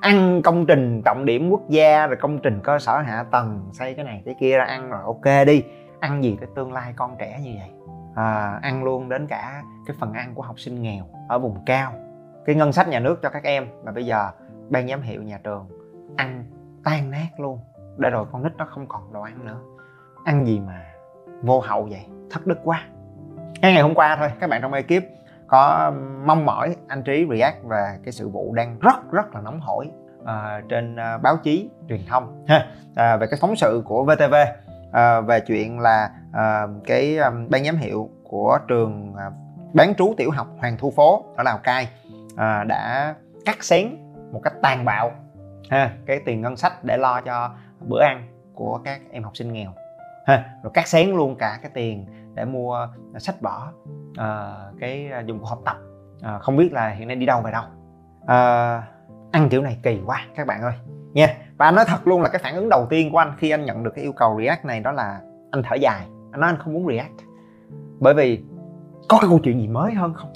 ăn công trình trọng điểm quốc gia rồi công trình cơ sở hạ tầng xây cái này cái kia ra ăn rồi ok đi. Ăn gì cái tương lai con trẻ như vậy? À, ăn luôn đến cả cái phần ăn của học sinh nghèo ở vùng cao. Cái ngân sách nhà nước cho các em mà bây giờ ban giám hiệu nhà trường ăn tan nát luôn. Để rồi con nít nó không còn đồ ăn nữa. Ăn gì mà vô hậu vậy? Thất đức quá. Cái ngày hôm qua thôi các bạn trong ekip có mong mỏi anh trí react về cái sự vụ đang rất rất là nóng hổi uh, trên uh, báo chí truyền thông. Ha uh, về cái phóng sự của VTV uh, về chuyện là uh, cái um, ban giám hiệu của trường uh, bán trú tiểu học Hoàng Thu Phố ở Lào Cai uh, đã cắt xén một cách tàn bạo ha cái tiền ngân sách để lo cho bữa ăn của các em học sinh nghèo. Ha rồi cắt xén luôn cả cái tiền để mua sách vở uh, cái à, dụng cụ học tập. Uh, không biết là hiện nay đi đâu về đâu. Uh, ăn kiểu này kỳ quá các bạn ơi. Nha và anh nói thật luôn là cái phản ứng đầu tiên của anh khi anh nhận được cái yêu cầu react này đó là anh thở dài. Anh nói anh không muốn react. Bởi vì có cái câu chuyện gì mới hơn không?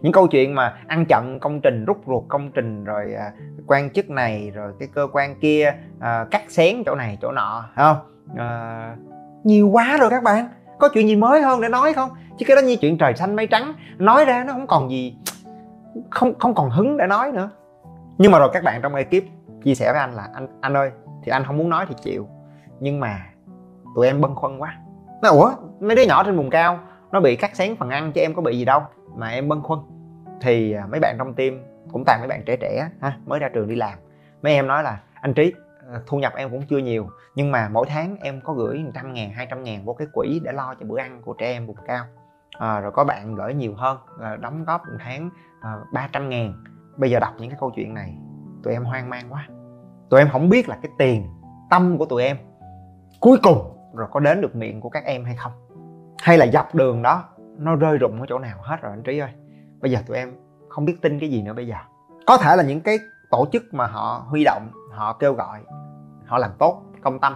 Những câu chuyện mà ăn chặn công trình rút ruột công trình rồi à, quan chức này rồi cái cơ quan kia à, cắt xén chỗ này chỗ nọ không? À, nhiều quá rồi các bạn có chuyện gì mới hơn để nói không? Chứ cái đó như chuyện trời xanh mây trắng. Nói ra nó không còn gì, không không còn hứng để nói nữa. Nhưng mà rồi các bạn trong ekip chia sẻ với anh là, anh anh ơi, thì anh không muốn nói thì chịu. Nhưng mà tụi em bâng khuâng quá. Nó, ủa, mấy đứa nhỏ trên vùng cao, nó bị cắt xén phần ăn chứ em có bị gì đâu. Mà em bâng khuâng. Thì à, mấy bạn trong team, cũng toàn mấy bạn trẻ trẻ ha, mới ra trường đi làm. Mấy em nói là, anh trí Ờ, thu nhập em cũng chưa nhiều nhưng mà mỗi tháng em có gửi 100 ngàn 200 ngàn vô cái quỹ để lo cho bữa ăn của trẻ em vùng cao. À, rồi có bạn gửi nhiều hơn là đóng góp một tháng ờ, à, 300 ngàn. Bây giờ đọc những cái câu chuyện này tụi em hoang mang quá. Tụi em không biết là cái tiền tâm của tụi em cuối cùng rồi có đến được miệng của các em hay không. Hay là dọc đường đó nó rơi rụng ở chỗ nào hết rồi anh trí ơi. Bây giờ tụi em không biết tin cái gì nữa bây giờ. Có thể là những cái tổ chức mà họ huy động họ kêu gọi họ làm tốt công tâm.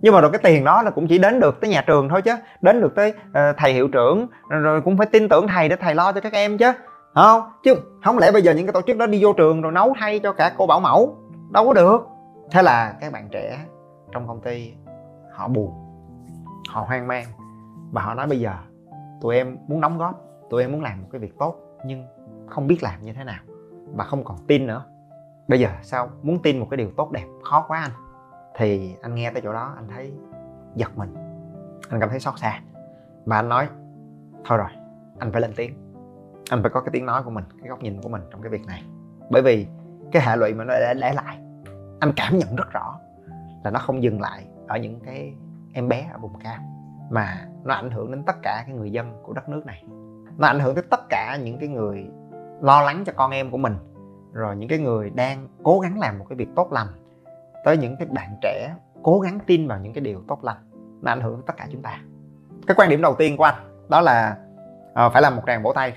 Nhưng mà rồi cái tiền đó là cũng chỉ đến được tới nhà trường thôi chứ đến được tới uh, thầy hiệu trưởng rồi cũng phải tin tưởng thầy để thầy lo cho các em chứ không? Chứ không lẽ bây giờ những cái tổ chức đó đi vô trường rồi nấu thay cho cả cô bảo mẫu? Đâu có được. Thế là các bạn trẻ trong công ty họ buồn họ hoang mang và họ nói bây giờ tụi em muốn đóng góp tụi em muốn làm một cái việc tốt nhưng không biết làm như thế nào và không còn tin nữa bây giờ sao? Muốn tin một cái điều tốt đẹp? Khó quá anh. Thì anh nghe tới chỗ đó anh thấy giật mình. Anh cảm thấy xót xa. Và anh nói thôi rồi anh phải lên tiếng. Anh phải có cái tiếng nói của mình cái góc nhìn của mình trong cái việc này. Bởi vì cái hệ lụy mà nó để, để lại anh cảm nhận rất rõ là nó không dừng lại ở những cái em bé ở vùng cao mà nó ảnh hưởng đến tất cả cái người dân của đất nước này. Nó ảnh hưởng tới tất cả những cái người lo lắng cho con em của mình rồi những cái người đang cố gắng làm một cái việc tốt lành tới những cái bạn trẻ cố gắng tin vào những cái điều tốt lành nó ảnh hưởng tới tất cả chúng ta. Cái quan điểm đầu tiên của anh đó là uh, phải làm một tràng vỗ tay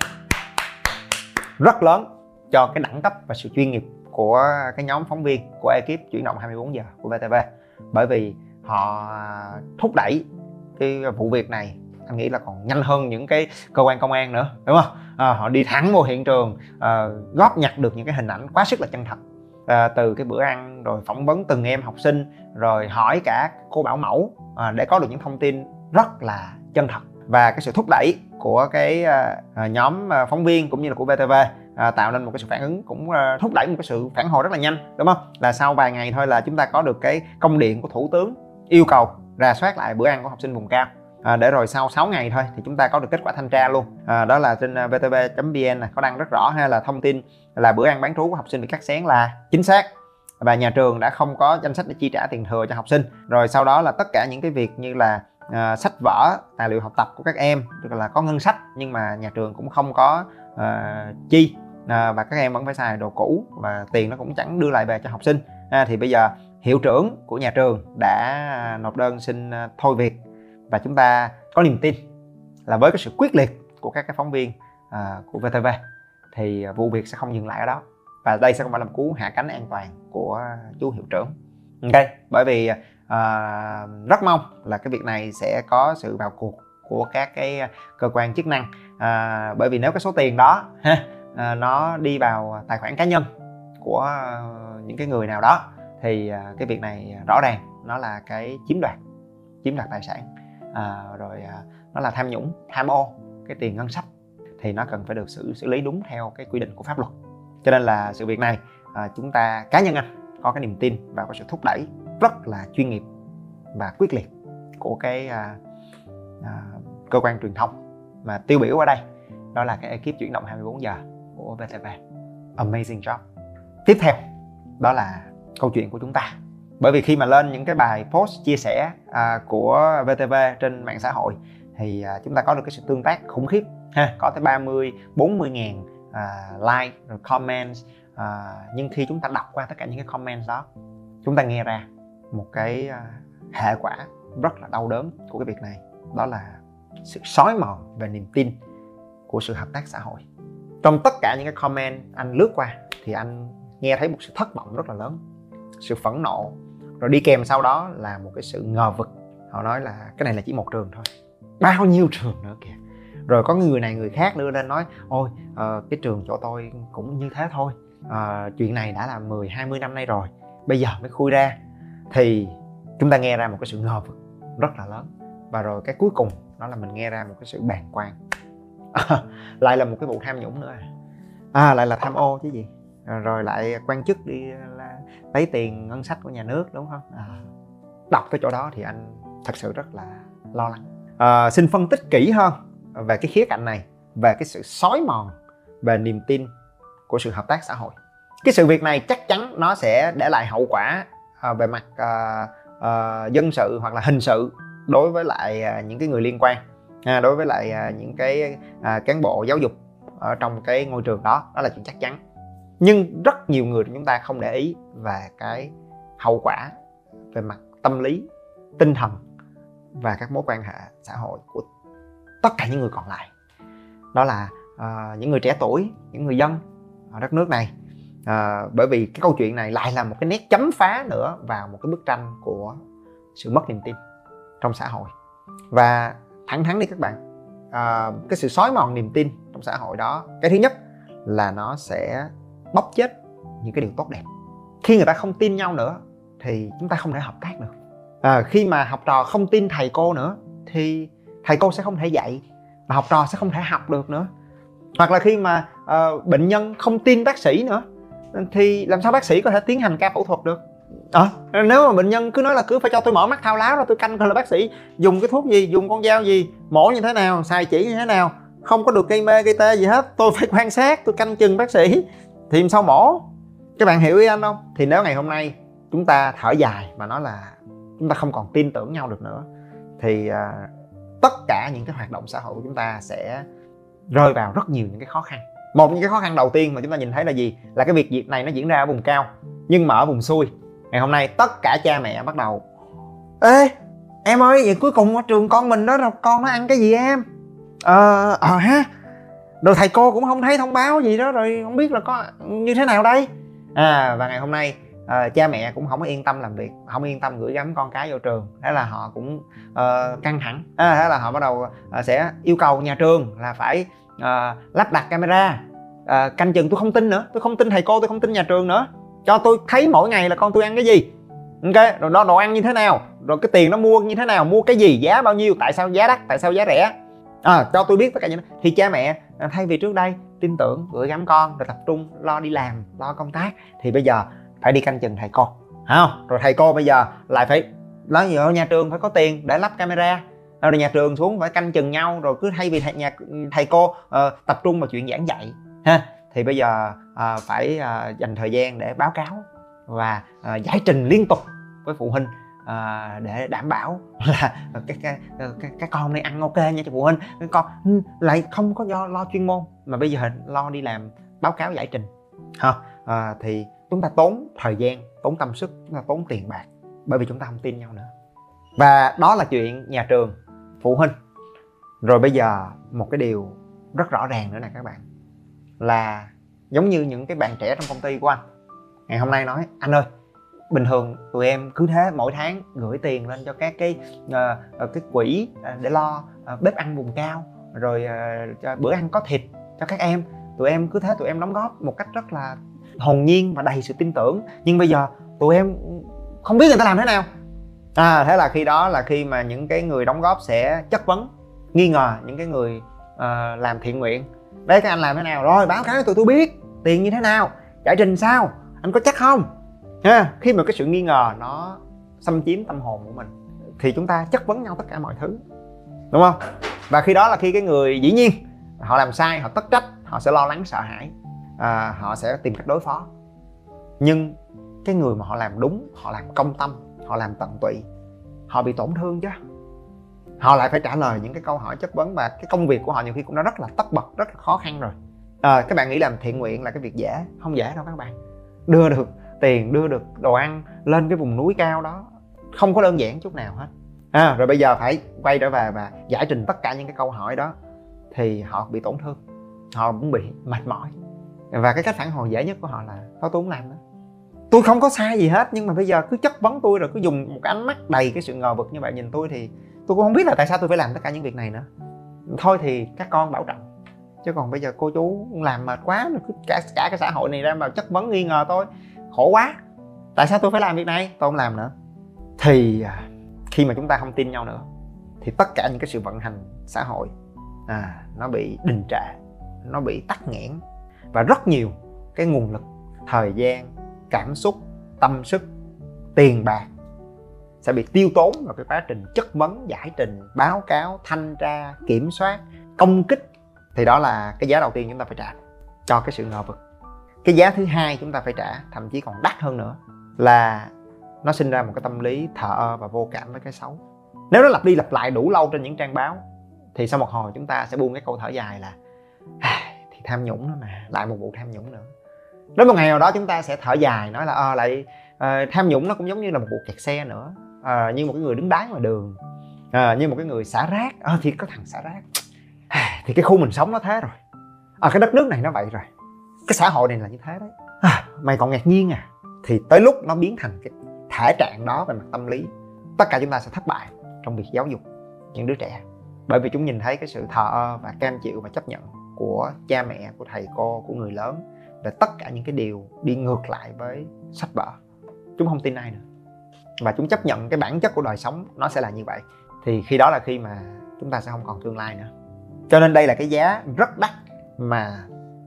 rất lớn cho cái đẳng cấp và sự chuyên nghiệp của cái nhóm phóng viên của ekip chuyển động 24 giờ của VTV bởi vì họ thúc đẩy cái vụ việc này anh nghĩ là còn nhanh hơn những cái cơ quan công an nữa đúng không? À, họ đi thẳng vào hiện trường à, góp nhặt được những cái hình ảnh quá sức là chân thật. À, từ cái bữa ăn rồi phỏng vấn từng em học sinh rồi hỏi cả cô bảo mẫu à, để có được những thông tin rất là chân thật. Và cái sự thúc đẩy của cái à, à nhóm à, phóng viên cũng như là của VTV à, tạo nên một cái sự phản ứng cũng à, thúc đẩy một cái sự phản hồi rất là nhanh đúng không? Là sau vài ngày thôi là chúng ta có được cái công điện của thủ tướng yêu cầu rà soát lại bữa ăn của học sinh vùng cao à, để rồi sau 6 ngày thôi thì chúng ta có được kết quả thanh tra luôn. À, đó là trên à, vtv.vn này có đăng rất rõ hay là thông tin là bữa ăn bán trú của học sinh bị cắt xén là chính xác. Và nhà trường đã không có danh sách để chi trả tiền thừa cho học sinh. Rồi sau đó là tất cả những cái việc như là à, sách vở tài liệu học tập của các em tức là có ngân sách nhưng mà nhà trường cũng không có à, chi. À, và các em vẫn phải xài đồ cũ và tiền nó cũng chẳng đưa lại về cho học sinh. À, thì bây giờ hiệu trưởng của nhà trường đã nộp đơn xin à, thôi việc và chúng ta có niềm tin là với cái sự quyết liệt của các cái phóng viên uh, của VTV thì vụ việc sẽ không dừng lại ở đó. Và đây sẽ không phải là một cú hạ cánh an toàn của chú hiệu trưởng. Ok bởi vì uh, rất mong là cái việc này sẽ có sự vào cuộc của các cái cơ quan chức năng. Uh, bởi vì nếu cái số tiền đó ha uh, nó đi vào tài khoản cá nhân của những cái người nào đó thì cái việc này rõ ràng nó là cái chiếm đoạt chiếm đoạt tài sản à, rồi à, nó là tham nhũng tham ô cái tiền ngân sách thì nó cần phải được xử xử lý đúng theo cái quy định của pháp luật. Cho nên là sự việc này à, chúng ta cá nhân anh có cái niềm tin và có sự thúc đẩy rất là chuyên nghiệp và quyết liệt của cái à, à, cơ quan truyền thông mà tiêu biểu ở đây. Đó là cái ekip chuyển động 24 giờ của VTV amazing job. Tiếp theo đó là câu chuyện của chúng ta bởi vì khi mà lên những cái bài post chia sẻ à, của VTV trên mạng xã hội thì à, chúng ta có được cái sự tương tác khủng khiếp ha. Có tới 30 40 ngàn à, like rồi comments à, nhưng khi chúng ta đọc qua tất cả những cái comments đó chúng ta nghe ra một cái à, hệ quả rất là đau đớn của cái việc này. Đó là sự sói mòn về niềm tin của sự hợp tác xã hội. Trong tất cả những cái comment anh lướt qua thì anh nghe thấy một sự thất vọng rất là lớn sự phẫn nộ rồi đi kèm sau đó là một cái sự ngờ vực. Họ nói là cái này là chỉ một trường thôi. Bao nhiêu trường nữa kìa. Rồi có người này người khác đưa lên nói ôi uh, cái trường chỗ tôi cũng như thế thôi. Uh, chuyện này đã là 10 20 năm nay rồi bây giờ mới khui ra. Thì chúng ta nghe ra một cái sự ngờ vực rất là lớn. Và rồi cái cuối cùng đó là mình nghe ra một cái sự bàng quan. À, lại là một cái vụ tham nhũng nữa. À lại là tham ô chứ gì. Ờ, rồi lại quan chức đi lấy tiền ngân sách của nhà nước đúng không? À, đọc tới chỗ đó thì anh thật sự rất là lo lắng. À, xin phân tích kỹ hơn về cái khía cạnh này về cái sự xói mòn về niềm tin của sự hợp tác xã hội. Cái sự việc này chắc chắn nó sẽ để lại hậu quả à, về mặt à, à, dân sự hoặc là hình sự đối với lại à, những cái người liên quan à, đối với lại à, những cái à, cán bộ giáo dục ở trong cái ngôi trường đó. Đó là chuyện chắc chắn nhưng rất nhiều người chúng ta không để ý về cái hậu quả về mặt tâm lý tinh thần và các mối quan hệ xã hội của tất cả những người còn lại. Đó là uh, những người trẻ tuổi những người dân ở đất nước này. Uh, bởi vì cái câu chuyện này lại là một cái nét chấm phá nữa vào một cái bức tranh của sự mất niềm tin trong xã hội. Và thẳng thắn đi các bạn uh, cái sự xói mòn niềm tin trong xã hội đó cái thứ nhất là nó sẽ bóc chết những cái điều tốt đẹp. Khi người ta không tin nhau nữa thì chúng ta không thể hợp tác được. À, khi mà học trò không tin thầy cô nữa thì thầy cô sẽ không thể dạy và học trò sẽ không thể học được nữa. Hoặc là khi mà uh, bệnh nhân không tin bác sĩ nữa thì làm sao bác sĩ có thể tiến hành ca phẫu thuật được? À, nếu mà bệnh nhân cứ nói là cứ phải cho tôi mở mắt thao láo rồi tôi canh coi là bác sĩ dùng cái thuốc gì dùng con dao gì mổ như thế nào xài chỉ như thế nào không có được gây mê gây tê gì hết tôi phải quan sát tôi canh chừng bác sĩ thì làm sao mổ? Các bạn hiểu ý anh không? Thì nếu ngày hôm nay chúng ta thở dài mà nói là chúng ta không còn tin tưởng nhau được nữa thì uh, tất cả những cái hoạt động xã hội của chúng ta sẽ rơi vào rất nhiều những cái khó khăn. Một những cái khó khăn đầu tiên mà chúng ta nhìn thấy là gì? Là cái việc việc này nó diễn ra ở vùng cao nhưng mà ở vùng xuôi ngày hôm nay tất cả cha mẹ bắt đầu ê em ơi vậy cuối cùng ở trường con mình đó là con nó ăn cái gì em? Ờ ờ ha rồi thầy cô cũng không thấy thông báo gì đó rồi không biết là có như thế nào đây? À và ngày hôm nay à, cha mẹ cũng không có yên tâm làm việc không yên tâm gửi gắm con cái vô trường. Thế là họ cũng uh, căng thẳng. À, thế là họ bắt đầu uh, sẽ yêu cầu nhà trường là phải uh, lắp đặt camera. Uh, canh chừng tôi không tin nữa tôi không tin thầy cô tôi không tin nhà trường nữa. Cho tôi thấy mỗi ngày là con tôi ăn cái gì. Ok rồi đó đồ ăn như thế nào? Rồi cái tiền nó mua như thế nào? Mua cái gì? Giá bao nhiêu? Tại sao giá đắt? Tại sao giá rẻ? À, cho tôi biết tất cả những thì cha mẹ à, thay vì trước đây tin tưởng gửi gắm con rồi tập trung lo đi làm lo công tác thì bây giờ phải đi canh chừng thầy cô. Không? Rồi thầy cô bây giờ lại phải nói gì ở nhà trường phải có tiền để lắp camera. Rồi nhà trường xuống phải canh chừng nhau rồi cứ thay vì thầy nhà thầy cô uh, tập trung vào chuyện giảng dạy ha thì bây giờ uh, phải uh, dành thời gian để báo cáo và uh, giải trình liên tục với phụ huynh à, để đảm bảo là cái cái, cái cái con này ăn ok nha cho phụ huynh. Cái con ừ, lại không có do lo chuyên môn mà bây giờ lo đi làm báo cáo giải trình. Ha à, ờ, thì chúng ta tốn thời gian tốn tâm sức chúng ta tốn tiền bạc bởi vì chúng ta không tin nhau nữa. Và đó là chuyện nhà trường phụ huynh. Rồi bây giờ một cái điều rất rõ ràng nữa nè các bạn là giống như những cái bạn trẻ trong công ty của anh. Ngày hôm nay nói anh ơi bình thường tụi em cứ thế mỗi tháng gửi tiền lên cho các cái uh, cái quỹ ờ, để lo uh, bếp ăn vùng cao rồi uh, cho bữa ăn có thịt cho các em. Tụi em cứ thế tụi em đóng góp một cách rất là hồn nhiên và đầy sự tin tưởng. Nhưng bây giờ tụi em không biết người ta làm thế nào. À thế là khi đó là khi mà những cái người đóng góp sẽ chất vấn nghi ngờ những cái người uh, làm thiện nguyện. Đấy các anh làm thế nào? Rồi báo cáo cho tụi tôi biết tiền như thế nào giải trình sao anh có chắc không? Ha khi mà cái sự nghi ngờ nó xâm chiếm tâm hồn của mình thì chúng ta chất vấn nhau tất cả mọi thứ đúng không? Và khi đó là khi cái người dĩ nhiên họ làm sai họ tất trách họ sẽ lo lắng sợ hãi à, họ sẽ tìm cách đối phó. Nhưng cái người mà họ làm đúng họ làm công tâm họ làm tận tụy họ bị tổn thương chứ. Họ lại phải trả lời những cái câu hỏi chất vấn và cái công việc của họ nhiều khi cũng đã rất là tất bật rất là khó khăn rồi. À, các bạn nghĩ làm thiện nguyện là cái việc dễ không dễ đâu các bạn. Đưa được tiền đưa được đồ ăn lên cái vùng núi cao đó. Không có đơn giản chút nào hết. À, rồi bây giờ phải quay trở về và giải trình tất cả những cái câu hỏi đó thì họ bị tổn thương. Họ cũng bị mệt mỏi. Và cái cách phản hồi dễ nhất của họ là thôi tôi không làm nữa. Tôi không có sai gì hết nhưng mà bây giờ cứ chất vấn tôi rồi cứ dùng một cái ánh mắt đầy cái sự ngờ vực như vậy nhìn tôi thì tôi cũng không biết là tại sao tôi phải làm tất cả những việc này nữa. Thôi thì các con bảo trọng. Chứ còn bây giờ cô chú làm mệt quá rồi cứ cả cả cái xã hội này ra mà chất vấn nghi ngờ tôi khổ quá. Tại sao tôi phải làm việc này? Tôi không làm nữa. Thì à, khi mà chúng ta không tin nhau nữa thì tất cả những cái sự vận hành xã hội à, nó bị đình trệ nó bị tắc nghẽn. Và rất nhiều cái nguồn lực thời gian cảm xúc tâm sức tiền bạc sẽ bị tiêu tốn vào cái quá trình chất vấn giải trình báo cáo thanh tra kiểm soát công kích. Thì đó là cái giá đầu tiên chúng ta phải trả cho cái sự ngờ vực cái giá thứ hai chúng ta phải trả thậm chí còn đắt hơn nữa là nó sinh ra một cái tâm lý thờ ơ và vô cảm với cái xấu. Nếu nó lặp đi lặp lại đủ lâu trên những trang báo thì sau một hồi chúng ta sẽ buông cái câu thở dài là thì tham nhũng nữa mà lại một vụ tham nhũng nữa. Đến một ngày nào đó chúng ta sẽ thở dài nói là ờ à, lại à, tham nhũng nó cũng giống như là một vụ kẹt xe nữa à, như một cái người đứng đái ngoài đường à, như một cái người xả rác. À, thì có thằng xả rác. Thì cái khu mình sống nó thế rồi. À, cái đất nước này nó vậy rồi cái xã hội này là như thế đấy. À, mày còn ngạc nhiên à? Thì tới lúc nó biến thành cái thể trạng đó về mặt tâm lý tất cả chúng ta sẽ thất bại trong việc giáo dục những đứa trẻ. Bởi vì chúng nhìn thấy cái sự thờ ơ và cam chịu và chấp nhận của cha mẹ của thầy cô của người lớn về tất cả những cái điều đi ngược lại với sách vở. Chúng không tin ai nữa. Và chúng chấp nhận cái bản chất của đời sống nó sẽ là như vậy. Thì khi đó là khi mà chúng ta sẽ không còn tương lai nữa. Cho nên đây là cái giá rất đắt mà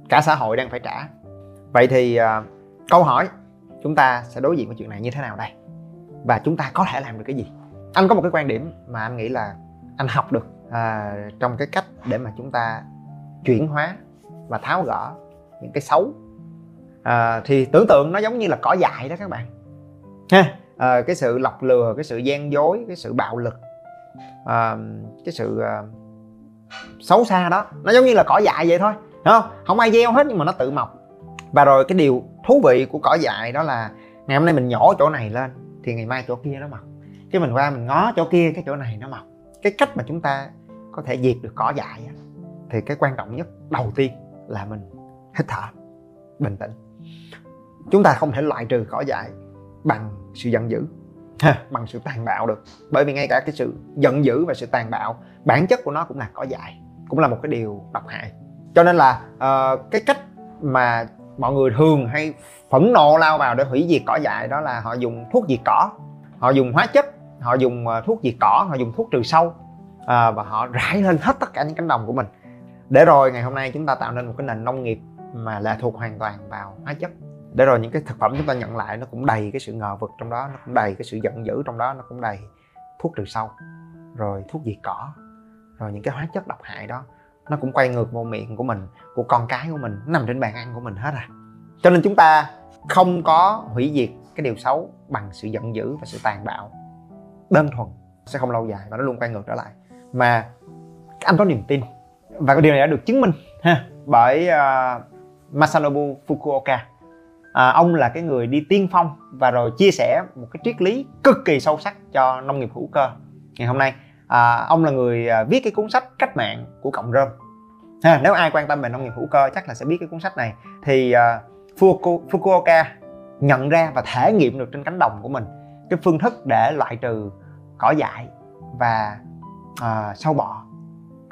cả xã hội đang phải trả. Vậy thì uh, câu hỏi chúng ta sẽ đối diện với chuyện này như thế nào đây? Và chúng ta có thể làm được cái gì? Anh có một cái quan điểm mà anh nghĩ là anh học được à, trong cái cách để mà chúng ta chuyển hóa và tháo gỡ những cái xấu. À, thì tưởng tượng nó giống như là cỏ dại đó các bạn. Ha à, cái sự lọc lừa cái sự gian dối cái sự bạo lực à, cái sự à, xấu xa đó nó giống như là cỏ dại vậy thôi. Đúng không? Không ai gieo hết nhưng mà nó tự mọc. Và rồi cái điều thú vị của cỏ dại đó là ngày hôm nay mình nhổ chỗ này lên, thì ngày mai chỗ kia nó mọc. Cái mình qua mình ngó chỗ kia, cái chỗ này nó mọc. Cái cách mà chúng ta có thể diệt được cỏ dại thì cái quan trọng nhất, đầu tiên là mình hít thở bình tĩnh. Chúng ta không thể loại trừ cỏ dại bằng sự giận dữ bằng sự tàn bạo được. Bởi vì ngay cả cái sự giận dữ và sự tàn bạo, bản chất của nó cũng là cỏ dại, cũng là một cái điều độc hại cho nên là uh, cái cách mà mọi người thường hay phẫn nộ lao vào để hủy diệt cỏ dại đó là họ dùng thuốc diệt cỏ. Họ dùng hóa chất họ dùng ờ, thuốc diệt cỏ họ dùng thuốc trừ sâu uh, và họ rải lên hết tất cả những cánh đồng của mình. Để rồi ngày hôm nay chúng ta tạo nên một cái nền nông nghiệp mà lệ thuộc hoàn toàn vào hóa chất. Để rồi những cái thực phẩm chúng ta nhận lại nó cũng đầy cái sự ngờ vực trong đó nó cũng đầy cái sự giận dữ trong đó nó cũng đầy thuốc trừ sâu rồi thuốc diệt cỏ rồi những cái hóa chất độc hại đó nó cũng quay ngược vô miệng của mình của con cái của mình nó nằm trên bàn ăn của mình hết à. Cho nên chúng ta không có hủy diệt cái điều xấu bằng sự giận dữ và sự tàn bạo. Đơn thuần sẽ không lâu dài và nó luôn quay ngược trở lại. Mà anh có niềm tin và cái điều này đã được chứng minh ha bởi uh, Masanobu Fukuoka. À, ông là cái người đi tiên phong và rồi chia sẻ một cái triết lý cực kỳ sâu sắc cho nông nghiệp hữu cơ ngày hôm nay à, ông là người à, viết cái cuốn sách cách mạng của cộng rơm. Ha, nếu ai quan tâm về nông nghiệp hữu cơ chắc là sẽ biết cái cuốn sách này. Thì à, Fukuoka nhận ra và thể nghiệm được trên cánh đồng của mình cái phương thức để loại trừ cỏ dại và à, sâu bọ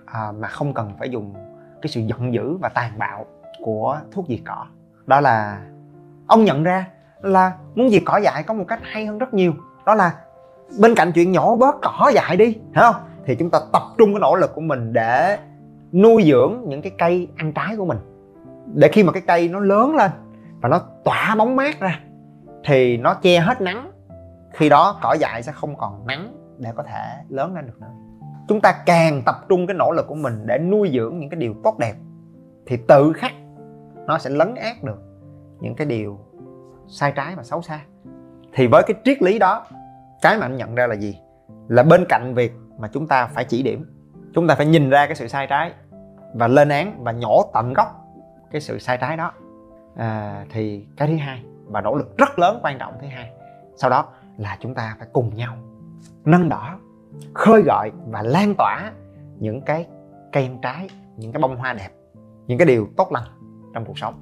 à, mà không cần phải dùng cái sự giận dữ và tàn bạo của thuốc diệt cỏ. Đó là ông nhận ra là muốn diệt cỏ dại có một cách hay hơn rất nhiều. Đó là bên cạnh chuyện nhỏ bớt cỏ dại đi hiểu không? Thì chúng ta tập trung cái nỗ lực của mình để nuôi dưỡng những cái cây ăn trái của mình. Để khi mà cái cây nó lớn lên và nó tỏa bóng mát ra, thì nó che hết nắng. Khi đó cỏ dại sẽ không còn nắng để có thể lớn lên được nữa. Chúng ta càng tập trung cái nỗ lực của mình để nuôi dưỡng những cái điều tốt đẹp, thì tự khắc nó sẽ lấn át được những cái điều sai trái và xấu xa. Thì với cái triết lý đó cái mà anh nhận ra là gì? Là bên cạnh việc mà chúng ta phải chỉ điểm chúng ta phải nhìn ra cái sự sai trái và lên án và nhổ tận gốc cái sự sai trái đó. À, thì cái thứ hai và nỗ lực rất lớn quan trọng thứ hai sau đó là chúng ta phải cùng nhau nâng đỏ khơi gọi và lan tỏa những cái cây ăn trái những cái bông hoa đẹp những cái điều tốt lành trong cuộc sống.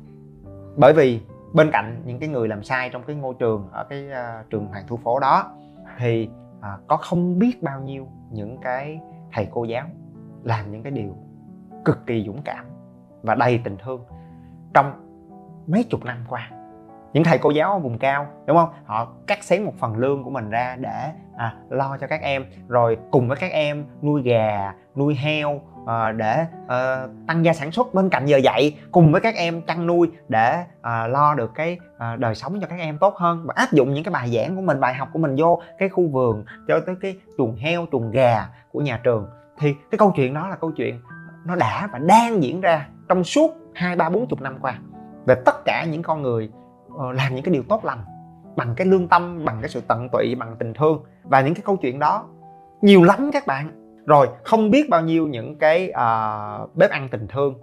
Bởi vì bên cạnh những cái người làm sai trong cái ngôi trường ở cái uh, trường hoàng thu phố đó thì à, có không biết bao nhiêu những cái thầy cô giáo làm những cái điều cực kỳ dũng cảm và đầy tình thương trong mấy chục năm qua. Những thầy cô giáo ở vùng cao đúng không? Họ cắt xén một phần lương của mình ra để à, lo cho các em. Rồi cùng với các em nuôi gà nuôi heo à, để à, tăng gia sản xuất bên cạnh giờ dạy. Cùng với các em chăn nuôi để à, lo được cái à, đời sống cho các em tốt hơn. Và áp dụng những cái bài giảng của mình bài học của mình vô cái khu vườn cho tới cái chuồng heo chuồng gà của nhà trường. Thì cái câu chuyện đó là câu chuyện nó đã và đang diễn ra trong suốt hai ba bốn chục năm qua. Về tất cả những con người làm những cái điều tốt lành bằng cái lương tâm bằng cái sự tận tụy bằng tình thương. Và những cái câu chuyện đó nhiều lắm các bạn. Rồi không biết bao nhiêu những cái uh, bếp ăn tình thương.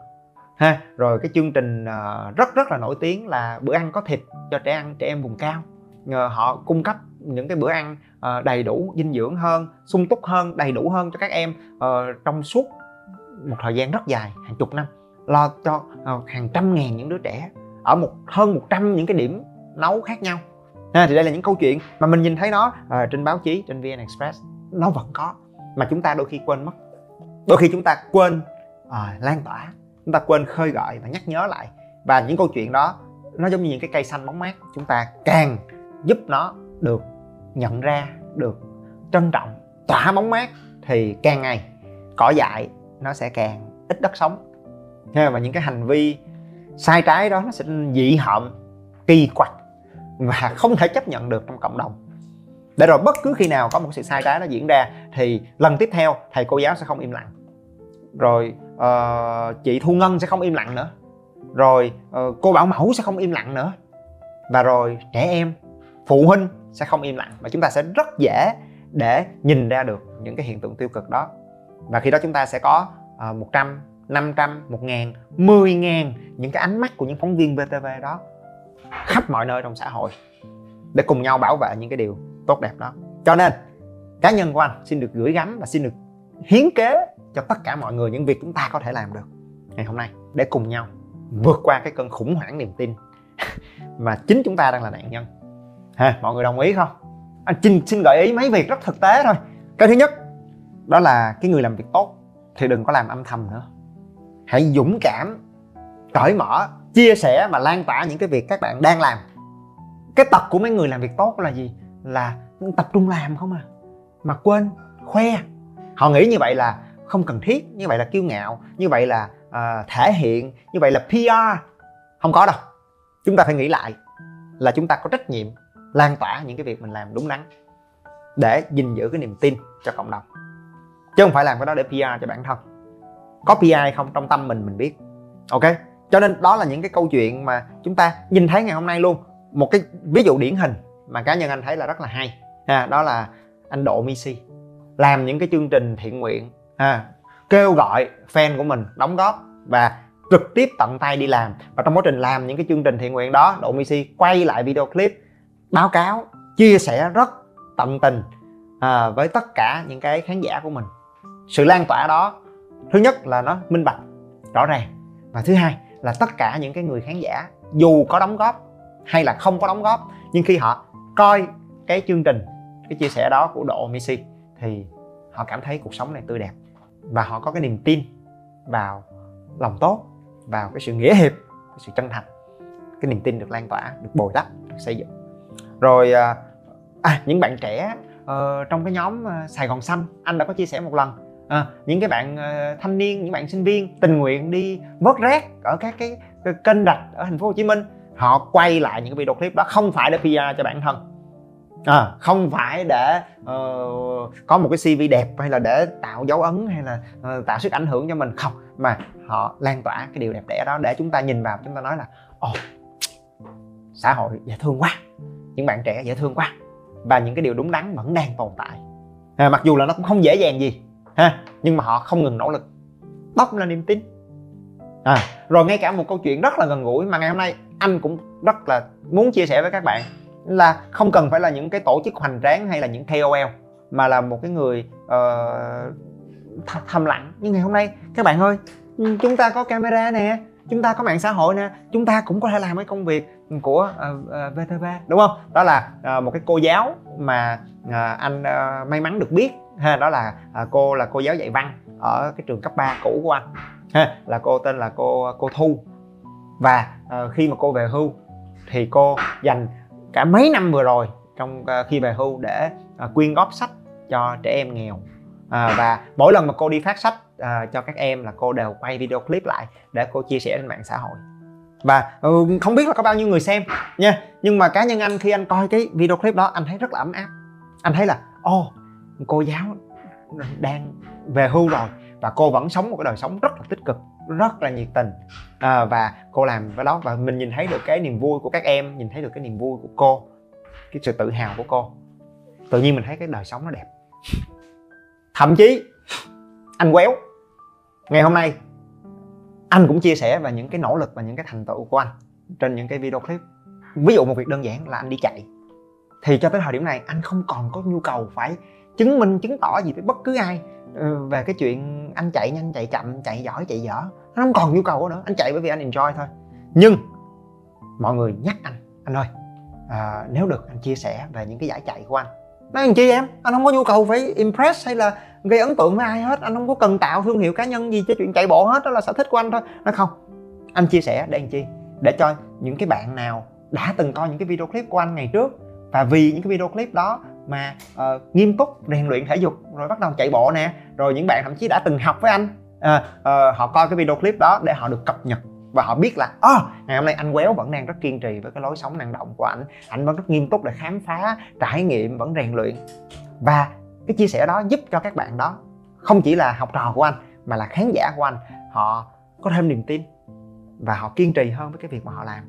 Ha rồi cái chương trình uh, rất rất là nổi tiếng là bữa ăn có thịt cho trẻ ăn trẻ em vùng cao. Nhờ họ cung cấp những cái bữa ăn uh, đầy đủ dinh dưỡng hơn sung túc hơn đầy đủ hơn cho các em uh, trong suốt một thời gian rất dài hàng chục năm. Lo cho uh, hàng trăm ngàn những đứa trẻ ở một hơn 100 những cái điểm nấu khác nhau ha thì đây là những câu chuyện mà mình nhìn thấy nó uh, trên báo chí trên vn express. Nó vẫn có mà chúng ta đôi khi quên mất. Đôi khi chúng ta quên uh, lan tỏa chúng ta quên khơi gọi và nhắc nhớ lại. Và những câu chuyện đó nó giống như những cái cây xanh bóng mát chúng ta càng giúp nó được nhận ra được trân trọng tỏa bóng mát thì càng ngày cỏ dại nó sẽ càng ít đất sống. Và những cái hành vi sai trái đó nó sẽ dị hợm kỳ quặc và không thể chấp nhận được trong cộng đồng. Để rồi bất cứ khi nào có một sự sai trái nó diễn ra thì lần tiếp theo thầy cô giáo sẽ không im lặng. Rồi uh, chị thu ngân sẽ không im lặng nữa. Rồi uh, cô bảo mẫu sẽ không im lặng nữa. Và rồi trẻ em phụ huynh sẽ không im lặng. Và chúng ta sẽ rất dễ để nhìn ra được những cái hiện tượng tiêu cực đó. Và khi đó chúng ta sẽ có uh, 100 500, 1 ngàn, 10 ngàn những cái ánh mắt của những phóng viên VTV đó khắp mọi nơi trong xã hội để cùng nhau bảo vệ những cái điều tốt đẹp đó. Cho nên, cá nhân của anh xin được gửi gắm và xin được hiến kế cho tất cả mọi người những việc chúng ta có thể làm được ngày hôm nay để cùng nhau vượt qua cái cơn khủng hoảng niềm tin. Mà chính chúng ta đang là nạn nhân. Ha, mọi người đồng ý không? Anh xin xin gợi ý mấy việc rất thực tế thôi. Cái thứ nhất, đó là cái người làm việc tốt thì đừng có làm âm thầm nữa. Hãy dũng cảm, cởi mở chia sẻ và lan tỏa những cái việc các bạn đang làm. Cái tật của mấy người làm việc tốt là gì? Là tập trung làm không à. Mà quên khoe. Họ nghĩ như vậy là không cần thiết như vậy là kiêu ngạo như vậy là uh, thể hiện như vậy là pr không có đâu. Chúng ta phải nghĩ lại là chúng ta có trách nhiệm lan tỏa những cái việc mình làm đúng đắn để gìn giữ cái niềm tin cho cộng đồng. Chứ không phải làm cái đó để pr cho bản thân. Có pi không trong tâm mình mình biết. Ok? Cho nên đó là những cái câu chuyện mà chúng ta nhìn thấy ngày hôm nay luôn. Một cái ví dụ điển hình mà cá nhân anh thấy là rất là hay. Ha đó là anh độ misi làm những cái chương trình thiện nguyện ha kêu gọi fan của mình đóng góp và trực tiếp tận tay đi làm. Và trong quá trình làm những cái chương trình thiện nguyện đó độ Misi quay lại video clip báo cáo chia sẻ rất tận tình à, với tất cả những cái khán giả của mình. Sự lan tỏa đó thứ nhất là nó minh bạch rõ ràng. Và thứ hai là tất cả những cái người khán giả dù có đóng góp hay là không có đóng góp nhưng khi họ coi cái chương trình cái chia sẻ đó của độ Messi thì họ cảm thấy cuộc sống này tươi đẹp và họ có cái niềm tin vào lòng tốt vào cái sự nghĩa hiệp cái sự chân thành. Cái niềm tin được lan tỏa được bồi đắp được xây dựng. Rồi à, à những bạn trẻ uh, trong cái nhóm ờ, Sài Gòn xanh anh đã có chia sẻ một lần à, những cái bạn uh, thanh niên những bạn sinh viên tình nguyện đi vớt rác ở các cái, cái kênh rạch ở thành phố Hồ Chí Minh họ quay lại những cái video clip đó không phải để PR cho bản thân. À, không phải để uh, có một cái CV đẹp hay là để tạo dấu ấn hay là uh, tạo sức ảnh hưởng cho mình. Không mà họ lan tỏa cái điều đẹp đẽ đó để chúng ta nhìn vào chúng ta nói là ồ oh, xã hội dễ thương quá những bạn trẻ dễ thương quá và những cái điều đúng đắn vẫn đang tồn tại. À, mặc dù là nó cũng không dễ dàng gì ha? Nhưng mà họ không ngừng nỗ lực. Đó là niềm tin à, rồi ngay cả một câu chuyện rất là gần gũi mà ngày hôm nay anh cũng rất là muốn chia sẻ với các bạn là không cần phải là những cái tổ chức hoành tráng hay là những KOL mà là một cái người uh, th- thầm lặng nhưng ngày hôm nay. Các bạn ơi chúng ta có camera nè chúng ta có mạng xã hội nè chúng ta cũng có thể làm cái công việc của uh, uh, VTV đúng không? Đó là uh, một cái cô giáo mà uh, anh uh, may mắn được biết ha đó là à, cô là cô giáo dạy văn ở cái trường cấp 3 cũ của anh. Ha là cô tên là cô cô Thu. Và à, khi mà cô về hưu thì cô dành cả mấy năm vừa rồi trong à, khi về hưu để à, quyên góp sách cho trẻ em nghèo. À, và mỗi lần mà cô đi phát sách à, cho các em là cô đều quay video clip lại để cô chia sẻ trên mạng xã hội. Và ừ, không biết là có bao nhiêu người xem nha nhưng mà cá nhân anh khi anh coi cái video clip đó anh thấy rất là ấm áp. Anh thấy là ô oh, cô giáo đang về hưu rồi và cô vẫn sống một cái đời sống rất là tích cực rất là nhiệt tình. À, và cô làm cái đó và mình nhìn thấy được cái niềm vui của các em nhìn thấy được cái niềm vui của cô cái sự tự hào của cô. Tự nhiên mình thấy cái đời sống nó đẹp. Thậm chí anh quéo ngày hôm nay anh cũng chia sẻ về những cái nỗ lực và những cái thành tựu của anh trên những cái video clip. Ví dụ một việc đơn giản là anh đi chạy. Thì cho tới thời điểm này anh không còn có nhu cầu phải chứng minh chứng tỏ gì với bất cứ ai ờ, về cái chuyện anh chạy nhanh chạy chậm chạy giỏi chạy dở. Nó không còn nhu cầu nữa. Anh chạy bởi vì anh enjoy thôi. Nhưng mọi người nhắc anh. Anh ơi à, nếu được anh chia sẻ về những cái giải chạy của anh. Nói anh chi em? Anh không có nhu cầu phải impress hay là gây ấn tượng với ai hết. Anh không có cần tạo thương hiệu cá nhân gì cho chuyện chạy bộ hết. Đó là sở thích của anh thôi. Nó không. Anh chia sẻ để anh chi? Để cho những cái bạn nào đã từng coi những cái video clip của anh ngày trước và vì những cái video clip đó mà uh, nghiêm túc rèn luyện thể dục rồi bắt đầu chạy bộ nè. Rồi những bạn thậm chí đã từng học với anh. Uh, uh, họ coi cái video clip đó để họ được cập nhật và họ biết là oh, ngày hôm nay anh quéo vẫn đang rất kiên trì với cái lối sống năng động của anh anh vẫn rất nghiêm túc để khám phá trải nghiệm vẫn rèn luyện. Và cái chia sẻ đó giúp cho các bạn đó không chỉ là học trò của anh mà là khán giả của anh. Họ có thêm niềm tin và họ kiên trì hơn với cái việc mà họ làm.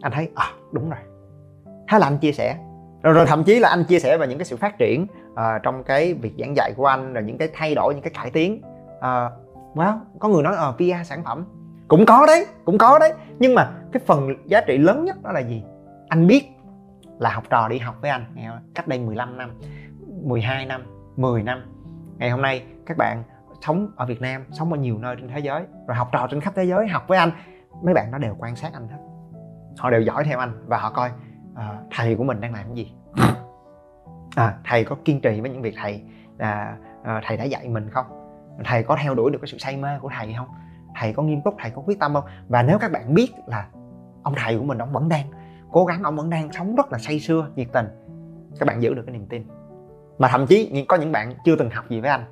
Anh thấy à đúng rồi. Thế là anh chia sẻ rồi, rồi thậm chí là anh chia sẻ về những cái sự phát triển uh, trong cái việc giảng dạy của anh rồi những cái thay đổi những cái cải tiến. Uh, wow có người nói ờ uh, VR sản phẩm. Cũng có đấy cũng có đấy. Nhưng mà cái phần giá trị lớn nhất đó là gì? Anh biết là học trò đi học với anh cách đây 15 năm 12 năm 10 năm. Ngày hôm nay các bạn sống ở Việt Nam sống ở nhiều nơi trên thế giới rồi học trò trên khắp thế giới học với anh mấy bạn nó đều quan sát anh hết. Họ đều giỏi theo anh và họ coi à, thầy của mình đang làm cái gì? À, thầy có kiên trì với những việc thầy à, à, thầy đã dạy mình không? Thầy có theo đuổi được cái sự say mê của thầy không? Thầy có nghiêm túc thầy có quyết tâm không? Và nếu các bạn biết là ông thầy của mình ông vẫn đang cố gắng ông vẫn đang sống rất là say sưa nhiệt tình các bạn giữ được cái niềm tin. Mà thậm chí có những bạn chưa từng học gì với anh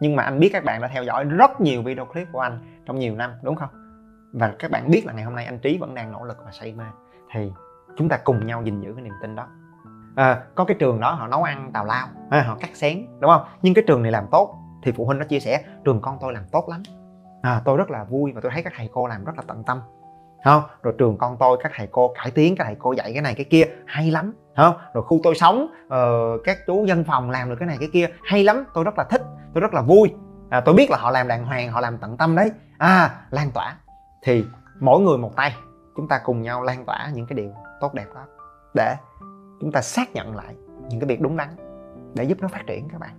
nhưng mà anh biết các bạn đã theo dõi rất nhiều video clip của anh trong nhiều năm đúng không? Và các bạn biết là ngày hôm nay anh trí vẫn đang nỗ lực và say mê. Thì chúng ta cùng nhau gìn giữ cái niềm tin đó. À, có cái trường đó họ nấu ăn tào lao à, họ cắt xén đúng không? Nhưng cái trường này làm tốt thì phụ huynh nó chia sẻ trường con tôi làm tốt lắm. À, tôi rất là vui và tôi thấy các thầy cô làm rất là tận tâm. Không? Rồi trường con tôi các thầy cô cải tiến các thầy cô dạy cái này cái kia hay lắm. Không? Rồi khu tôi sống uh, các chú dân phòng làm được cái này cái kia hay lắm. Tôi rất là thích tôi rất là vui. À, tôi biết là họ làm đàng hoàng họ làm tận tâm đấy. À lan tỏa. Thì mỗi người một tay chúng ta cùng nhau lan tỏa những cái điều tốt đẹp đó để chúng ta xác nhận lại những cái việc đúng đắn để giúp nó phát triển các bạn.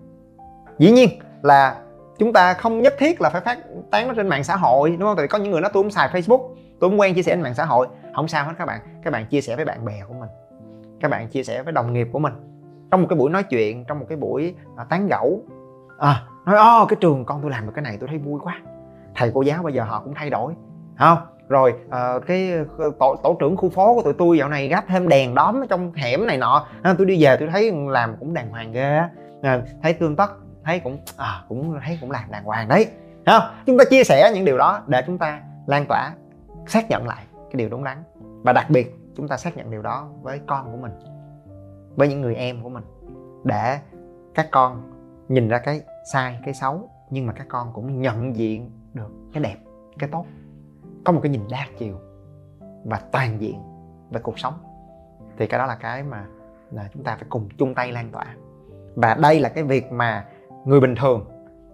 Dĩ nhiên là chúng ta không nhất thiết là phải phát tán nó trên mạng xã hội đúng không? Tại vì có những người nói tôi không xài facebook tôi không quen chia sẻ trên mạng xã hội. Không sao hết các bạn. Các bạn chia sẻ với bạn bè của mình. Các bạn chia sẻ với đồng nghiệp của mình. Trong một cái buổi nói chuyện trong một cái buổi à, tán gẫu à, nói ô cái trường con tôi làm được cái này tôi thấy vui quá. Thầy cô giáo bây giờ họ cũng thay đổi không? Rồi uh, cái ờ, tổ, tổ trưởng khu phố của tụi tôi dạo này gắp thêm đèn đóm ở trong hẻm này nọ. À, tôi đi về tôi thấy làm cũng đàng hoàng ghê à, thấy tương tất thấy cũng à, cũng thấy cũng làm đàng hoàng đấy. Không? Chúng ta chia sẻ những điều đó để chúng ta lan tỏa xác nhận lại cái điều đúng đắn. Và đặc biệt chúng ta xác nhận điều đó với con của mình với những người em của mình để các con nhìn ra cái sai cái xấu nhưng mà các con cũng nhận diện được cái đẹp cái tốt có một cái nhìn đa chiều và toàn diện về cuộc sống. Thì cái đó là cái mà, là chúng ta phải cùng chung tay lan tỏa. Và đây là cái việc mà người bình thường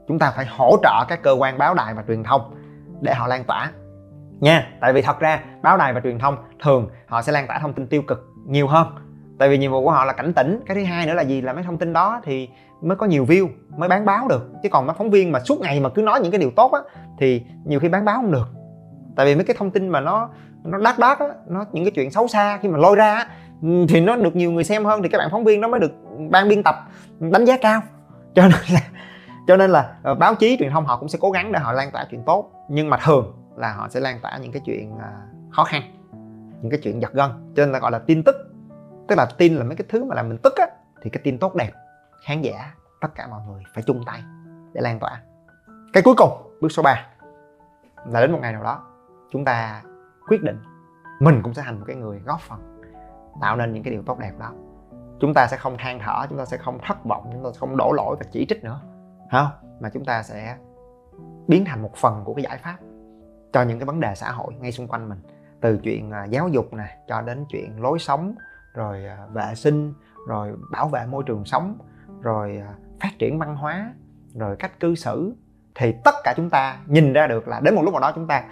chúng ta phải hỗ trợ các cơ quan báo đài và truyền thông để họ lan tỏa. Nha, tại vì thật ra báo đài và truyền thông thường họ sẽ lan tỏa thông tin tiêu cực nhiều hơn. Tại vì nhiệm vụ của họ là cảnh tỉnh, cái thứ hai nữa là gì? Là mấy thông tin đó thì mới có nhiều view, mới bán báo được. Chứ còn mấy phóng viên mà suốt ngày mà cứ nói những cái điều tốt á, thì nhiều khi bán báo không được tại vì mấy cái thông tin mà nó nó đắt đắt á nó những cái chuyện xấu xa khi mà lôi ra á, thì nó được nhiều người xem hơn thì các bạn phóng viên nó mới được ban biên tập đánh giá cao. Cho nên là cho nên là ờ, báo chí truyền thông họ cũng sẽ cố gắng để họ lan tỏa chuyện tốt nhưng mà thường là họ sẽ lan tỏa những cái chuyện ờ, khó khăn những cái chuyện giật gân. Cho nên là gọi là tin tức tức là tin là mấy cái thứ mà làm mình tức á thì cái tin tốt đẹp khán giả tất cả mọi người phải chung tay để lan tỏa. Cái cuối cùng bước số 3 là đến một ngày nào đó chúng ta quyết định mình cũng sẽ thành một cái người góp phần tạo nên những cái điều tốt đẹp đó. Chúng ta sẽ không than thở, chúng ta sẽ không thất vọng, chúng ta sẽ không đổ lỗi và chỉ trích nữa không? Mà chúng ta sẽ biến thành một phần của cái giải pháp cho những cái vấn đề xã hội ngay xung quanh mình. Từ chuyện à, giáo dục nè, cho đến chuyện lối sống, rồi à, vệ sinh, rồi bảo vệ môi trường sống, rồi à, phát triển văn hóa, rồi cách cư xử, thì tất cả chúng ta nhìn ra được là đến một lúc nào đó chúng ta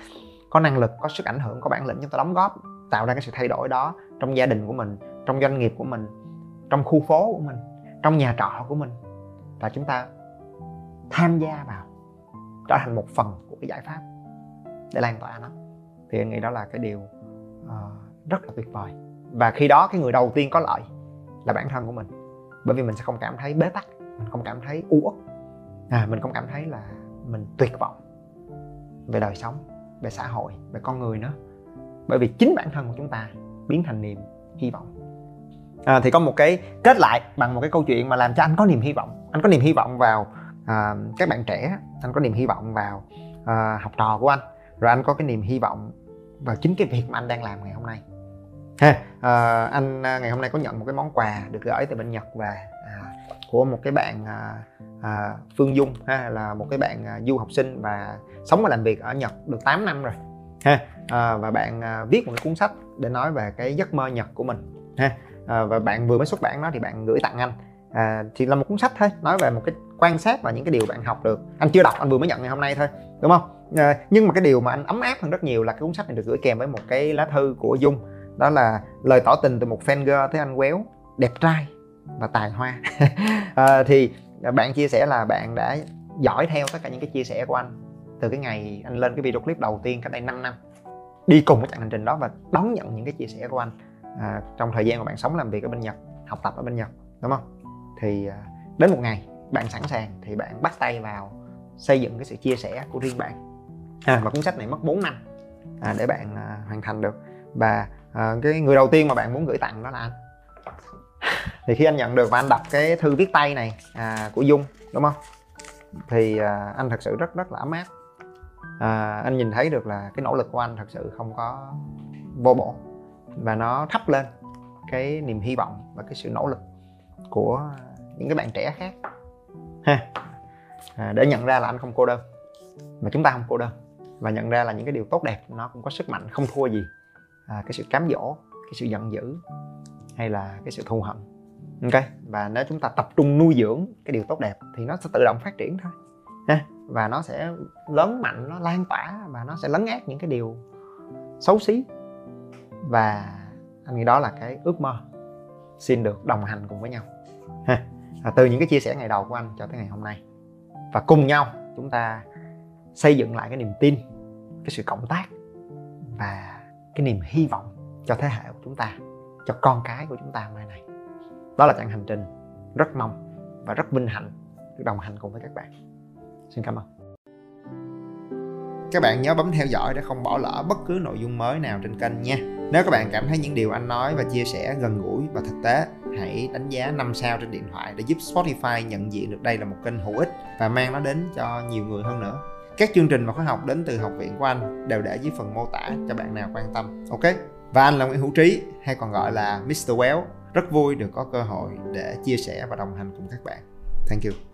có năng lực có sức ảnh hưởng có bản lĩnh chúng ta đóng góp tạo ra cái sự thay đổi đó trong gia đình của mình trong doanh nghiệp của mình trong khu phố của mình trong nhà trọ của mình. Và chúng ta tham gia vào trở thành một phần của cái giải pháp để lan tỏa nó. Thì anh nghĩ đó là cái điều uh, rất là tuyệt vời. Và khi đó cái người đầu tiên có lợi là bản thân của mình. Bởi vì mình sẽ không cảm thấy bế tắc mình không cảm thấy u uất. À, mình không cảm thấy là mình tuyệt vọng về đời sống về xã hội về con người nữa. Bởi vì chính bản thân của chúng ta biến thành niềm hy vọng. À, thì có một cái kết lại bằng một cái câu chuyện mà làm cho anh có niềm hy vọng. Anh có niềm hy vọng vào à, các bạn trẻ anh có niềm hy vọng vào à, học trò của anh rồi anh có cái niềm hy vọng vào chính cái việc mà anh đang làm ngày hôm nay. Ha à, anh à, ngày hôm nay có nhận một cái món quà được gửi từ bên nhật về của một cái bạn à, à, phương dung ha là một cái bạn à, du học sinh và sống và làm việc ở nhật được 8 năm rồi ha. À, và bạn à, viết một cuốn sách để nói về cái giấc mơ nhật của mình ha. À, và bạn vừa mới xuất bản nó thì bạn gửi tặng anh. À, thì là một cuốn sách thôi nói về một cái quan sát và những cái điều bạn học được. Anh chưa đọc anh vừa mới nhận ngày hôm nay thôi đúng không? À, nhưng mà cái điều mà anh ấm áp hơn rất nhiều là cái cuốn sách này được gửi kèm với một cái lá thư của dung. Đó là lời tỏ tình từ một fan girl tới anh quéo đẹp trai và tài hoa. À, thì bạn chia sẻ là bạn đã dõi theo tất cả những cái chia sẻ của anh từ cái ngày anh lên cái video clip đầu tiên cách đây 5 năm đi cùng cái chặng hành trình đó và đón nhận những cái chia sẻ của anh à, trong thời gian mà bạn sống làm việc ở bên Nhật học tập ở bên Nhật đúng không? Thì à, đến một ngày bạn sẵn sàng thì bạn bắt tay vào xây dựng cái sự chia sẻ của riêng bạn. À, và cuốn sách này mất 4 năm à, để bạn à, hoàn thành được. Và à, cái người đầu tiên mà bạn muốn gửi tặng đó là anh thì khi anh nhận được và anh đọc cái thư viết tay này à, của dung đúng không? Thì à, anh thật sự rất rất là ấm áp. À, anh nhìn thấy được là cái nỗ lực của anh thật sự không có vô bổ. Và nó thắp lên cái niềm hy vọng và cái sự nỗ lực của những cái bạn trẻ khác. Ha. À, để nhận ra là anh không cô đơn mà chúng ta không cô đơn. Và nhận ra là những cái điều tốt đẹp nó cũng có sức mạnh không thua gì à, cái sự cám dỗ cái sự giận dữ hay là cái sự thù hận ok, và nếu chúng ta tập trung nuôi dưỡng cái điều tốt đẹp thì nó sẽ tự động phát triển thôi. Ha, và nó sẽ lớn mạnh, nó lan tỏa và nó sẽ lấn át những cái điều xấu xí. Và anh nghĩ đó là cái ước mơ. Xin được đồng hành cùng với nhau. Ha, và từ những cái chia sẻ ngày đầu của anh cho tới ngày hôm nay. Và cùng nhau chúng ta xây dựng lại cái niềm tin, cái sự cộng tác và cái niềm hy vọng cho thế hệ của chúng ta, cho con cái của chúng ta mai này đó là chặng hành trình. Rất mong và rất vinh hạnh được đồng hành cùng với các bạn. Xin cảm ơn. Các bạn nhớ bấm theo dõi để không bỏ lỡ bất cứ nội dung mới nào trên kênh nha. Nếu các bạn cảm thấy những điều anh nói và chia sẻ gần gũi và thực tế, hãy đánh giá 5 sao trên điện thoại để giúp Spotify nhận diện được đây là một kênh hữu ích và mang nó đến cho nhiều người hơn nữa. Các chương trình và khóa học đến từ học viện của anh đều để dưới phần mô tả cho bạn nào quan tâm. Ok? Và anh là Nguyễn Hữu Trí, hay còn gọi là Mr. Well rất vui được có cơ hội để chia sẻ và đồng hành cùng các bạn. Thank you.